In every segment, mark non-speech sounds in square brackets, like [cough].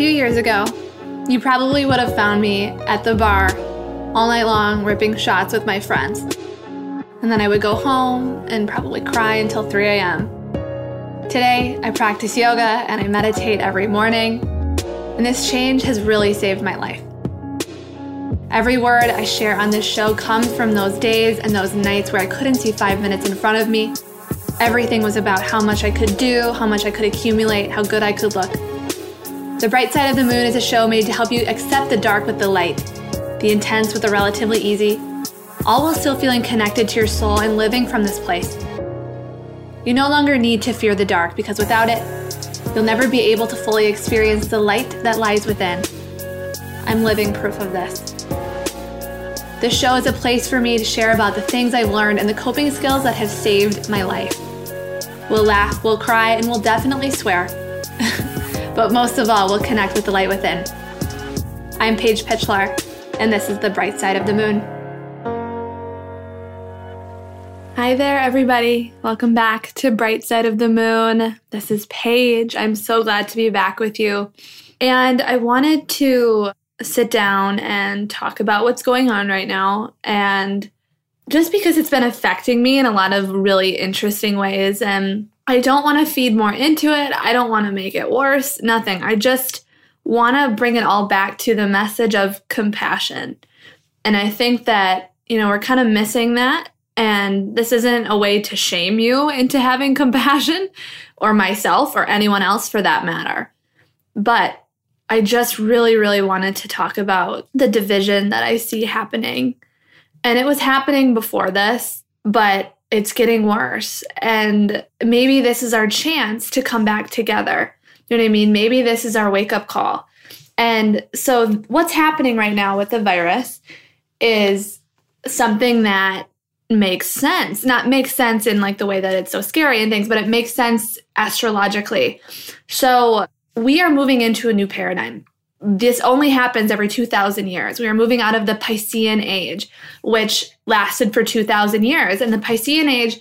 few years ago, you probably would have found me at the bar all night long ripping shots with my friends. And then I would go home and probably cry until 3 a.m. Today, I practice yoga and I meditate every morning, and this change has really saved my life. Every word I share on this show comes from those days and those nights where I couldn't see five minutes in front of me. Everything was about how much I could do, how much I could accumulate, how good I could look. The Bright Side of the Moon is a show made to help you accept the dark with the light, the intense with the relatively easy, all while still feeling connected to your soul and living from this place. You no longer need to fear the dark because without it, you'll never be able to fully experience the light that lies within. I'm living proof of this. This show is a place for me to share about the things I've learned and the coping skills that have saved my life. We'll laugh, we'll cry, and we'll definitely swear. But most of all, we'll connect with the light within. I'm Paige Pitchlar, and this is the bright side of the moon. Hi there, everybody. Welcome back to Bright Side of the Moon. This is Paige. I'm so glad to be back with you. And I wanted to sit down and talk about what's going on right now. And just because it's been affecting me in a lot of really interesting ways. And I don't want to feed more into it. I don't want to make it worse. Nothing. I just want to bring it all back to the message of compassion. And I think that, you know, we're kind of missing that. And this isn't a way to shame you into having compassion or myself or anyone else for that matter. But I just really, really wanted to talk about the division that I see happening. And it was happening before this, but it's getting worse. And maybe this is our chance to come back together. You know what I mean? Maybe this is our wake up call. And so, what's happening right now with the virus is something that makes sense. Not makes sense in like the way that it's so scary and things, but it makes sense astrologically. So, we are moving into a new paradigm this only happens every 2,000 years. We are moving out of the Piscean age, which lasted for 2,000 years. And the Piscean age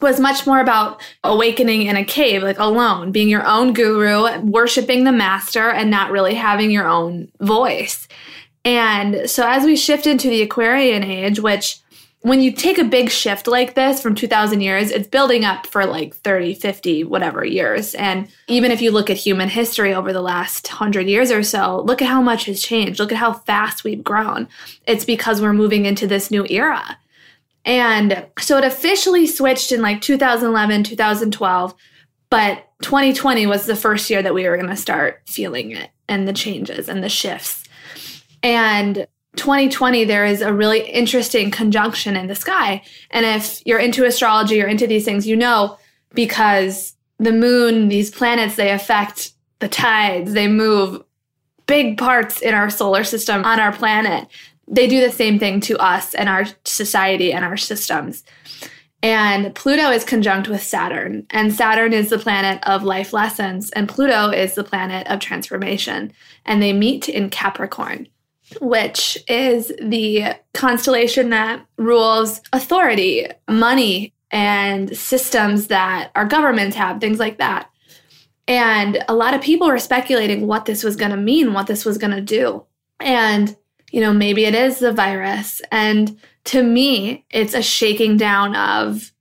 was much more about awakening in a cave, like alone, being your own guru, worshiping the master, and not really having your own voice. And so as we shift into the Aquarian age, which when you take a big shift like this from 2000 years, it's building up for like 30, 50, whatever years. And even if you look at human history over the last 100 years or so, look at how much has changed. Look at how fast we've grown. It's because we're moving into this new era. And so it officially switched in like 2011, 2012, but 2020 was the first year that we were going to start feeling it and the changes and the shifts. And 2020 there is a really interesting conjunction in the sky and if you're into astrology or into these things you know because the moon these planets they affect the tides they move big parts in our solar system on our planet they do the same thing to us and our society and our systems and Pluto is conjunct with Saturn. And Saturn is the planet of life lessons, and Pluto is the planet of transformation. And they meet in Capricorn which is the constellation that rules authority, money, and systems that our governments have, things like that. And a lot of people were speculating what this was going to mean, what this was going to do. And, you know, maybe it is the virus. And to me, it's a shaking down of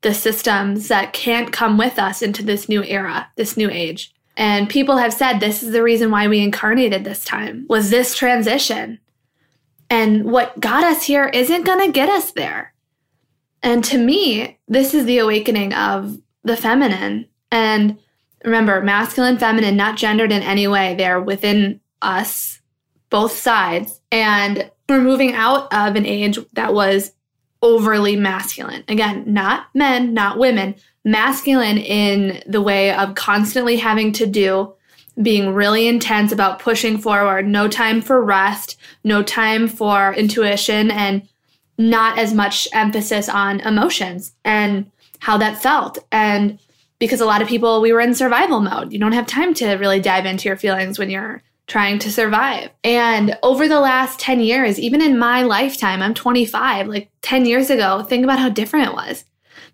the systems that can't come with us into this new era, this new age. And people have said this is the reason why we incarnated this time was this transition. And what got us here isn't going to get us there. And to me, this is the awakening of the feminine. And remember, masculine, feminine, not gendered in any way. They're within us, both sides. And we're moving out of an age that was overly masculine. Again, not men, not women, masculine in the way of constantly having to do, being really intense about pushing forward, no time for rest, no time for intuition, and not as much emphasis on emotions and how that felt. And because a lot of people, we were in survival mode. You don't have time to really dive into your feelings when you're trying to survive. And over the last 10 years, even in my lifetime, I'm 25, like 10 years ago, think about how different it was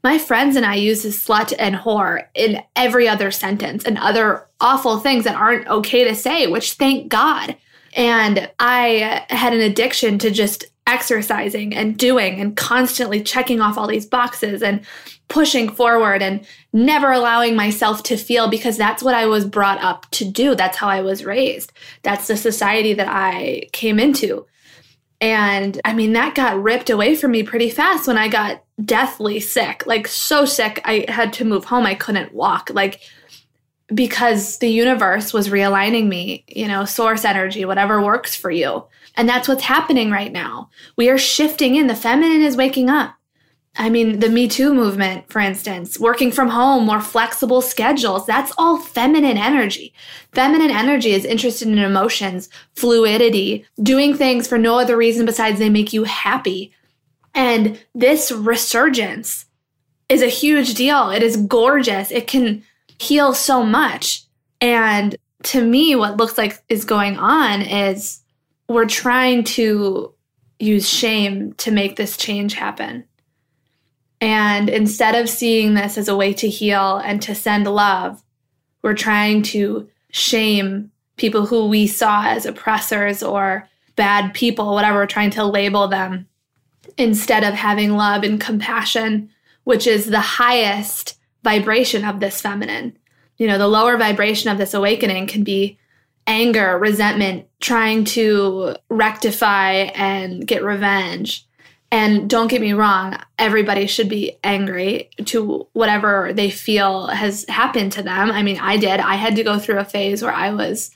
my friends and I use slut and whore in every other sentence and other awful things that aren't okay to say, which thank God. And I had an addiction to just exercising and doing and constantly checking off all these boxes and pushing forward and never allowing myself to feel because that's what I was brought up to do. That's how I was raised. That's the society that I came into. And I mean, that got ripped away from me pretty fast when I got deathly sick, like so sick, I had to move home. I couldn't walk, like, because the universe was realigning me, you know, source energy, whatever works for you. And that's what's happening right now. We are shifting in. The feminine is waking up. I mean, the Me Too movement, for instance, working from home, more flexible schedules, that's all feminine energy. Feminine energy is interested in emotions, fluidity, doing things for no other reason besides they make you happy. And this resurgence is a huge deal. It is gorgeous. It can heal so much. And to me, what looks like is going on is we're trying to use shame to make this change happen. And instead of seeing this as a way to heal and to send love, we're trying to shame people who we saw as oppressors or bad people, whatever, we're trying to label them instead of having love and compassion, which is the highest vibration of this feminine. You know, the lower vibration of this awakening can be anger, resentment, trying to rectify and get revenge. And don't get me wrong, everybody should be angry to whatever they feel has happened to them. I mean, I did. I had to go through a phase where I was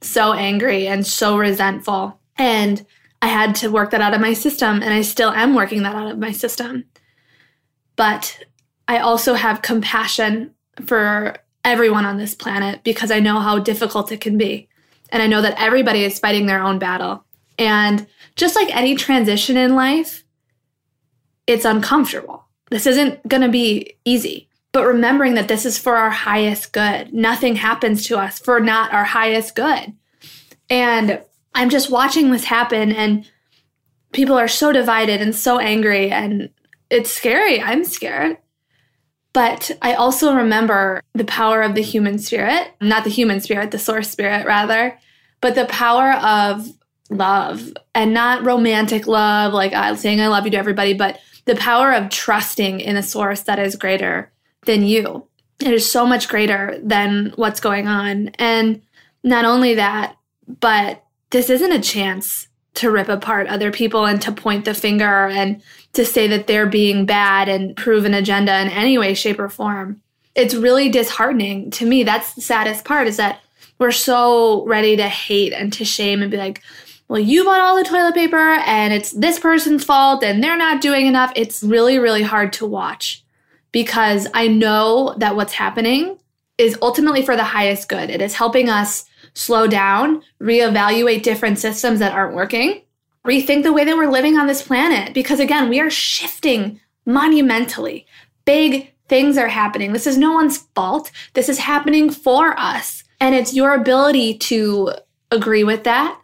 so angry and so resentful. And I had to work that out of my system, and I still am working that out of my system. But I also have compassion for everyone on this planet because I know how difficult it can be. And I know that everybody is fighting their own battle. And just like any transition in life, it's uncomfortable. This isn't going to be easy. But remembering that this is for our highest good. Nothing happens to us for not our highest good. And I'm just watching this happen, and people are so divided and so angry, and it's scary. I'm scared. But I also remember the power of the human spirit, not the human spirit, the source spirit, rather, but the power of love and not romantic love, like saying I love you to everybody, but the power of trusting in a source that is greater than you. It is so much greater than what's going on. And not only that, but this isn't a chance to rip apart other people and to point the finger and to say that they're being bad and prove an agenda in any way, shape, or form. It's really disheartening to me. That's the saddest part is that we're so ready to hate and to shame and be like, well, you bought all the toilet paper and it's this person's fault and they're not doing enough. It's really, really hard to watch because I know that what's happening is ultimately for the highest good. It is helping us slow down, reevaluate different systems that aren't working, rethink the way that we're living on this planet. Because again, we are shifting monumentally. Big things are happening. This is no one's fault. This is happening for us. And it's your ability to agree with that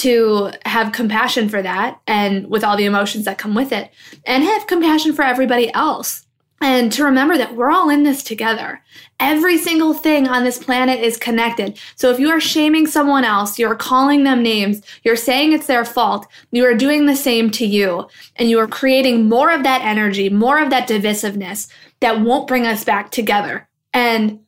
to have compassion for that and with all the emotions that come with it, and have compassion for everybody else. And to remember that we're all in this together. Every single thing on this planet is connected. So if you are shaming someone else, you're calling them names, you're saying it's their fault, you are doing the same to you. And you are creating more of that energy, more of that divisiveness that won't bring us back together. And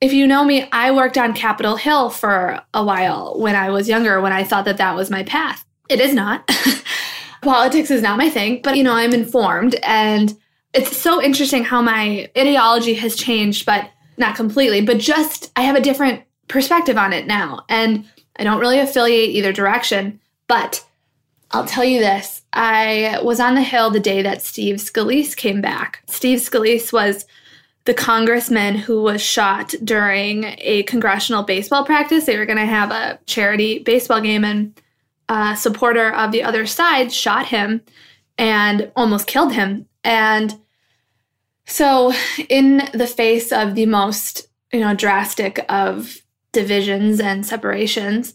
if you know me, I worked on Capitol Hill for a while when I was younger, when I thought that that was my path. It is not. [laughs] Politics is not my thing, but you know, I'm informed and it's so interesting how my ideology has changed, but not completely, but just I have a different perspective on it now. And I don't really affiliate either direction, but I'll tell you this. I was on the Hill the day that Steve Scalise came back. Steve Scalise was the congressman who was shot during a congressional baseball practice. They were going to have a charity baseball game, and a supporter of the other side shot him and almost killed him. And so, in the face of the most, you know, drastic of divisions and separations,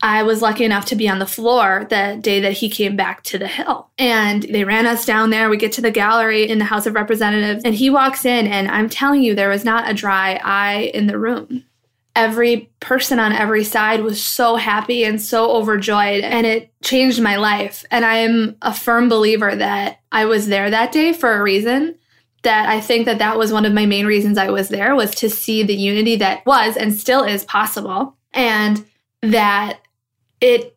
I was lucky enough to be on the floor the day that he came back to the Hill. And they ran us down there. We get to the gallery in the House of Representatives, and he walks in, and I'm telling you, there was not a dry eye in the room. Every person on every side was so happy and so overjoyed, and it changed my life. And I am a firm believer that I was there that day for a reason that I think that that was one of my main reasons I was there was to see the unity that was and still is possible and that it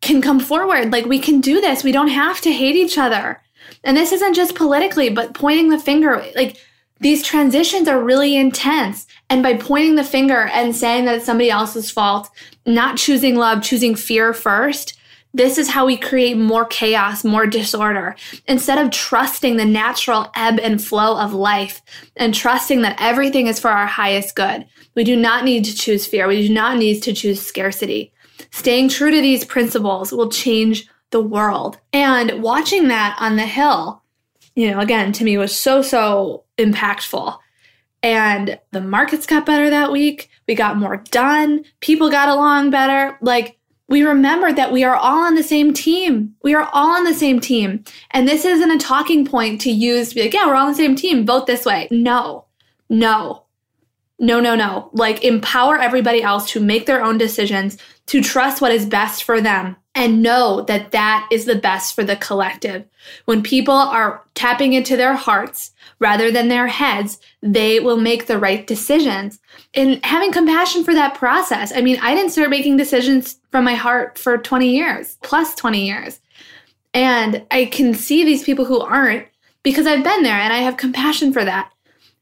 can come forward. Like we can do this. We don't have to hate each other. And this isn't just politically, but pointing the finger. Like these transitions are really intense. And by pointing the finger and saying that it's somebody else's fault, not choosing love, choosing fear first, this is how we create more chaos, more disorder. Instead of trusting the natural ebb and flow of life and trusting that everything is for our highest good, we do not need to choose fear. We do not need to choose scarcity. Staying true to these principles will change the world. And watching that on the hill, you know, again, to me was so, so impactful. And the markets got better that week. We got more done. People got along better. Like, we remembered that we are all on the same team. We are all on the same team. And this isn't a talking point to use to be like, yeah, we're all on the same team. Vote this way. No, no, no, no, no. Like, empower everybody else to make their own decisions, to trust what is best for them and know that that is the best for the collective. When people are tapping into their hearts rather than their heads, they will make the right decisions. And having compassion for that process. I mean, I didn't start making decisions from my heart for 20 years, plus 20 years. And I can see these people who aren't because I've been there and I have compassion for that.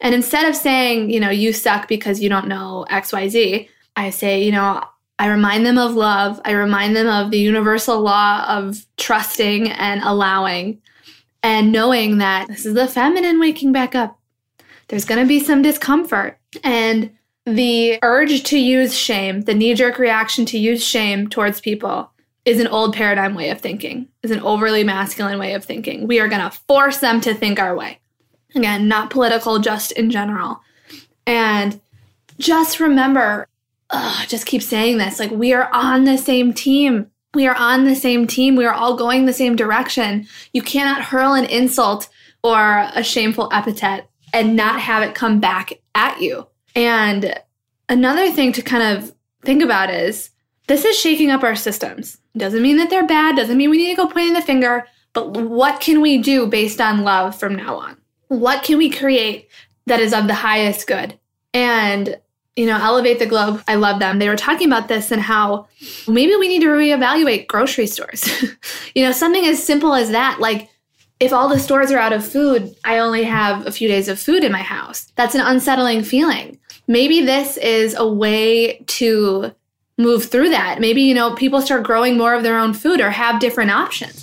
And instead of saying, you know, you suck because you don't know XYZ, I say, you know, I remind them of love. I remind them of the universal law of trusting and allowing and knowing that this is the feminine waking back up. There's going to be some discomfort. And the urge to use shame, the knee jerk reaction to use shame towards people, is an old paradigm way of thinking, is an overly masculine way of thinking. We are going to force them to think our way. Again, not political, just in general. And just remember ugh, just keep saying this like we are on the same team. We are on the same team. We are all going the same direction. You cannot hurl an insult or a shameful epithet and not have it come back at you. And another thing to kind of think about is this is shaking up our systems. Doesn't mean that they're bad, doesn't mean we need to go pointing the finger, but what can we do based on love from now on? What can we create that is of the highest good? And you know, Elevate the Globe, I love them. They were talking about this and how maybe we need to reevaluate grocery stores. [laughs] you know, something as simple as that. Like, if all the stores are out of food, I only have a few days of food in my house. That's an unsettling feeling. Maybe this is a way to move through that. Maybe, you know, people start growing more of their own food or have different options.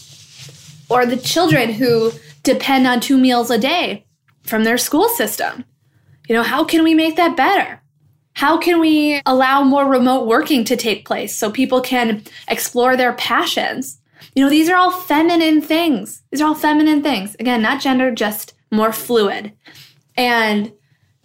Or the children who depend on two meals a day from their school system. You know, how can we make that better? How can we allow more remote working to take place so people can explore their passions? You know, these are all feminine things. These are all feminine things. Again, not gender, just more fluid. And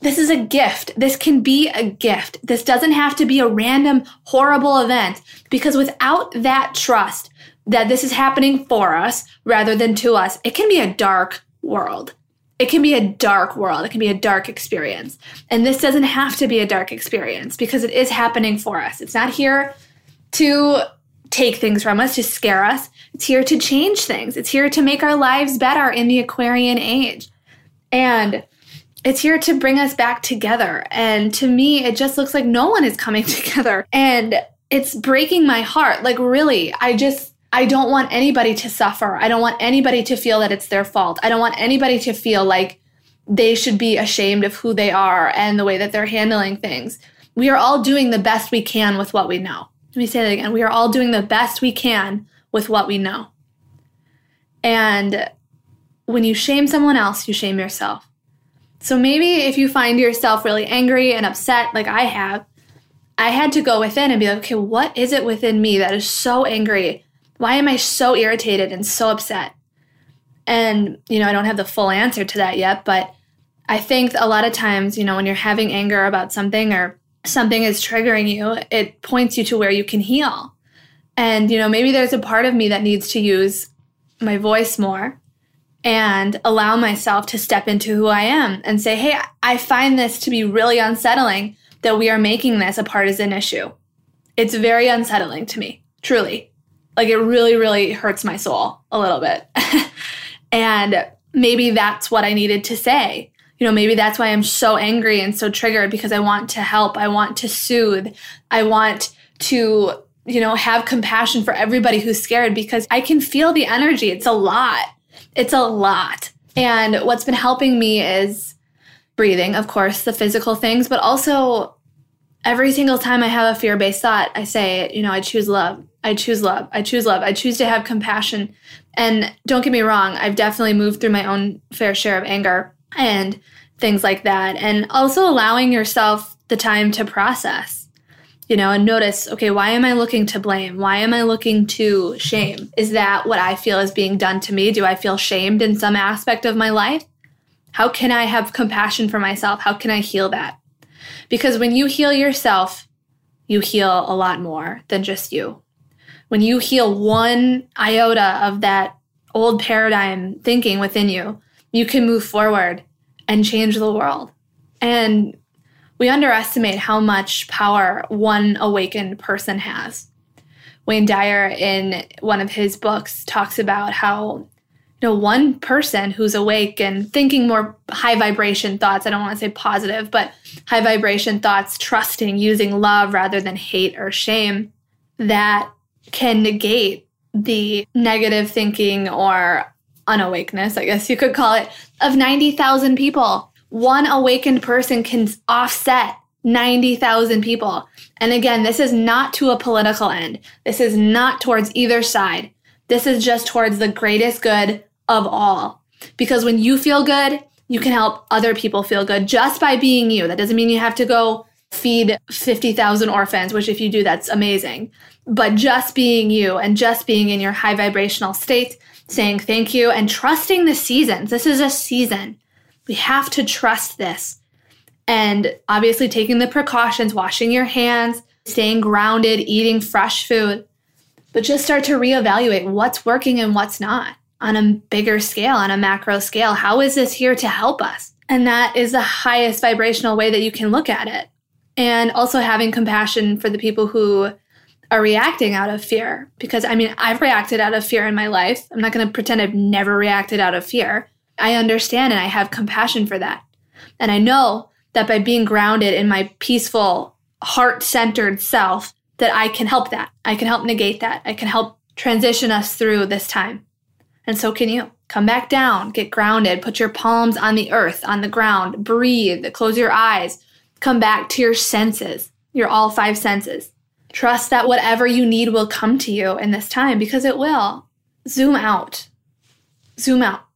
this is a gift. This can be a gift. This doesn't have to be a random, horrible event because without that trust that this is happening for us rather than to us, it can be a dark world it can be a dark world. It can be a dark experience. And this doesn't have to be a dark experience because it is happening for us. It's not here to take things from us, to scare us. It's here to change things. It's here to make our lives better in the Aquarian age. And it's here to bring us back together. And to me, it just looks like no one is coming [laughs] together. And it's breaking my heart. Like, really, I just, I don't want anybody to suffer. I don't want anybody to feel that it's their fault. I don't want anybody to feel like they should be ashamed of who they are and the way that they're handling things. We are all doing the best we can with what we know. Let me say that again. We are all doing the best we can with what we know. And when you shame someone else, you shame yourself. So maybe if you find yourself really angry and upset, like I have, I had to go within and be like, okay, what is it within me that is so angry why am I so irritated and so upset? And, you know, I don't have the full answer to that yet, but I think a lot of times, you know, when you're having anger about something or something is triggering you, it points you to where you can heal. And, you know, maybe there's a part of me that needs to use my voice more and allow myself to step into who I am and say, hey, I find this to be really unsettling that we are making this a partisan issue. It's very unsettling to me, truly. Like it really, really hurts my soul a little bit. [laughs] and maybe that's what I needed to say. You know, maybe that's why I'm so angry and so triggered because I want to help. I want to soothe. I want to you know, have compassion for everybody who's scared because I can feel the energy. It's a lot. It's a lot. And what's been helping me is breathing, of course, the physical things, but also every single time I have a fear based thought, I say, you know, I choose love. I choose love. I choose love. I choose to have compassion. And don't get me wrong, I've definitely moved through my own fair share of anger and things like that. And also allowing yourself the time to process you know, and notice, okay, why am I looking to blame? Why am I looking to shame? Is that what I feel is being done to me? Do I feel shamed in some aspect of my life? How can I have compassion for myself? How can I heal that? Because when you heal yourself, you heal a lot more than just you. When you heal one iota of that old paradigm thinking within you, you can move forward and change the world. And we underestimate how much power one awakened person has. Wayne Dyer, in one of his books, talks about how you know one person who's awake and thinking more high vibration thoughts i don't want to say positive but high vibration thoughts trusting using love rather than hate or shame that can negate the negative thinking or unawakeness i guess you could call it of 90,000 people one awakened person can offset 90,000 people. And again, this is not to a political end. This is not towards either side. This is just towards the greatest good of all. Because when you feel good, you can help other people feel good just by being you. That doesn't mean you have to go feed 50,000 orphans, which if you do, that's amazing. But just being you and just being in your high vibrational state, saying thank you and trusting the seasons. This is a season. We have to trust this. And obviously, taking the precautions, washing your hands, staying grounded, eating fresh food, but just start to reevaluate what's working and what's not on a bigger scale, on a macro scale. How is this here to help us? And that is the highest vibrational way that you can look at it. And also having compassion for the people who are reacting out of fear. Because I mean, I've reacted out of fear in my life. I'm not going to pretend I've never reacted out of fear. I understand and I have compassion for that. And I know that by being grounded in my peaceful, heart centered self, that I can help that. I can help negate that. I can help transition us through this time. And so can you. Come back down, get grounded, put your palms on the earth, on the ground, breathe, close your eyes, come back to your senses, your all five senses. Trust that whatever you need will come to you in this time because it will. Zoom out. Zoom out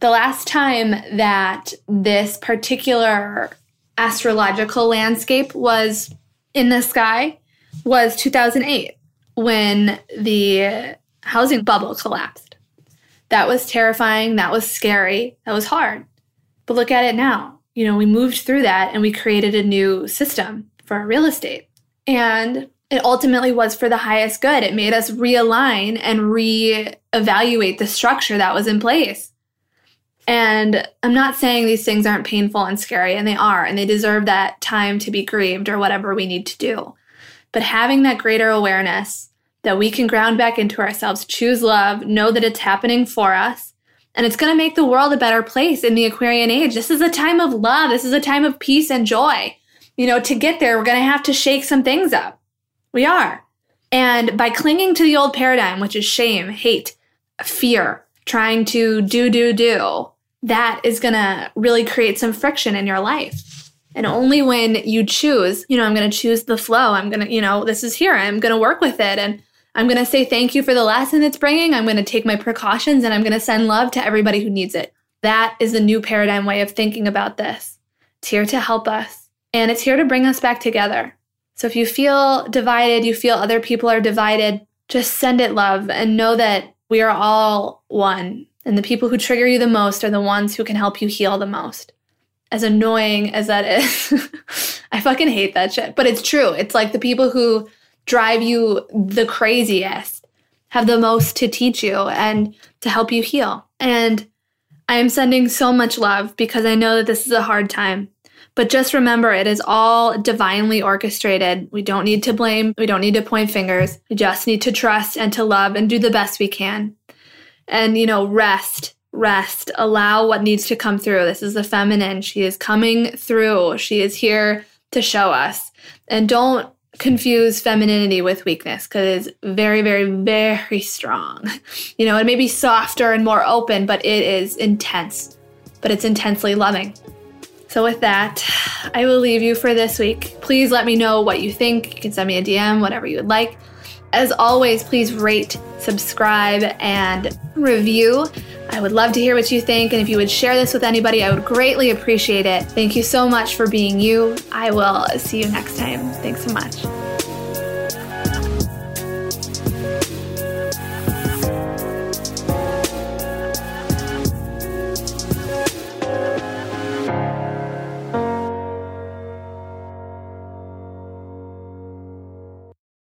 the last time that this particular astrological landscape was in the sky was 2008 when the housing bubble collapsed. That was terrifying. That was scary. That was hard. But look at it now. You know, we moved through that and we created a new system for our real estate. And it ultimately was for the highest good. It made us realign and reevaluate the structure that was in place. And I'm not saying these things aren't painful and scary, and they are, and they deserve that time to be grieved or whatever we need to do. But having that greater awareness that we can ground back into ourselves, choose love, know that it's happening for us, and it's going to make the world a better place in the Aquarian age. This is a time of love. This is a time of peace and joy. You know, to get there, we're going to have to shake some things up. We are. And by clinging to the old paradigm, which is shame, hate, fear, trying to do, do, do, that is going to really create some friction in your life. And only when you choose, you know, I'm going to choose the flow. I'm going to, you know, this is here. I'm going to work with it. And I'm going to say thank you for the lesson it's bringing. I'm going to take my precautions and I'm going to send love to everybody who needs it. That is the new paradigm way of thinking about this. It's here to help us and it's here to bring us back together. So if you feel divided, you feel other people are divided, just send it love and know that we are all one and the people who trigger you the most are the ones who can help you heal the most. As annoying as that is, [laughs] I fucking hate that shit. But it's true. It's like the people who drive you the craziest have the most to teach you and to help you heal. And I am sending so much love because I know that this is a hard time. But just remember, it is all divinely orchestrated. We don't need to blame. We don't need to point fingers. We just need to trust and to love and do the best we can. And, you know, rest, rest, allow what needs to come through. This is the feminine. She is coming through. She is here to show us. And don't confuse femininity with weakness because it's very, very, very strong. You know, it may be softer and more open, but it is intense, but it's intensely loving. So, with that, I will leave you for this week. Please let me know what you think. You can send me a DM, whatever you would like. As always, please rate, subscribe, and review. I would love to hear what you think, and if you would share this with anybody, I would greatly appreciate it. Thank you so much for being you. I will see you next time. Thanks so much.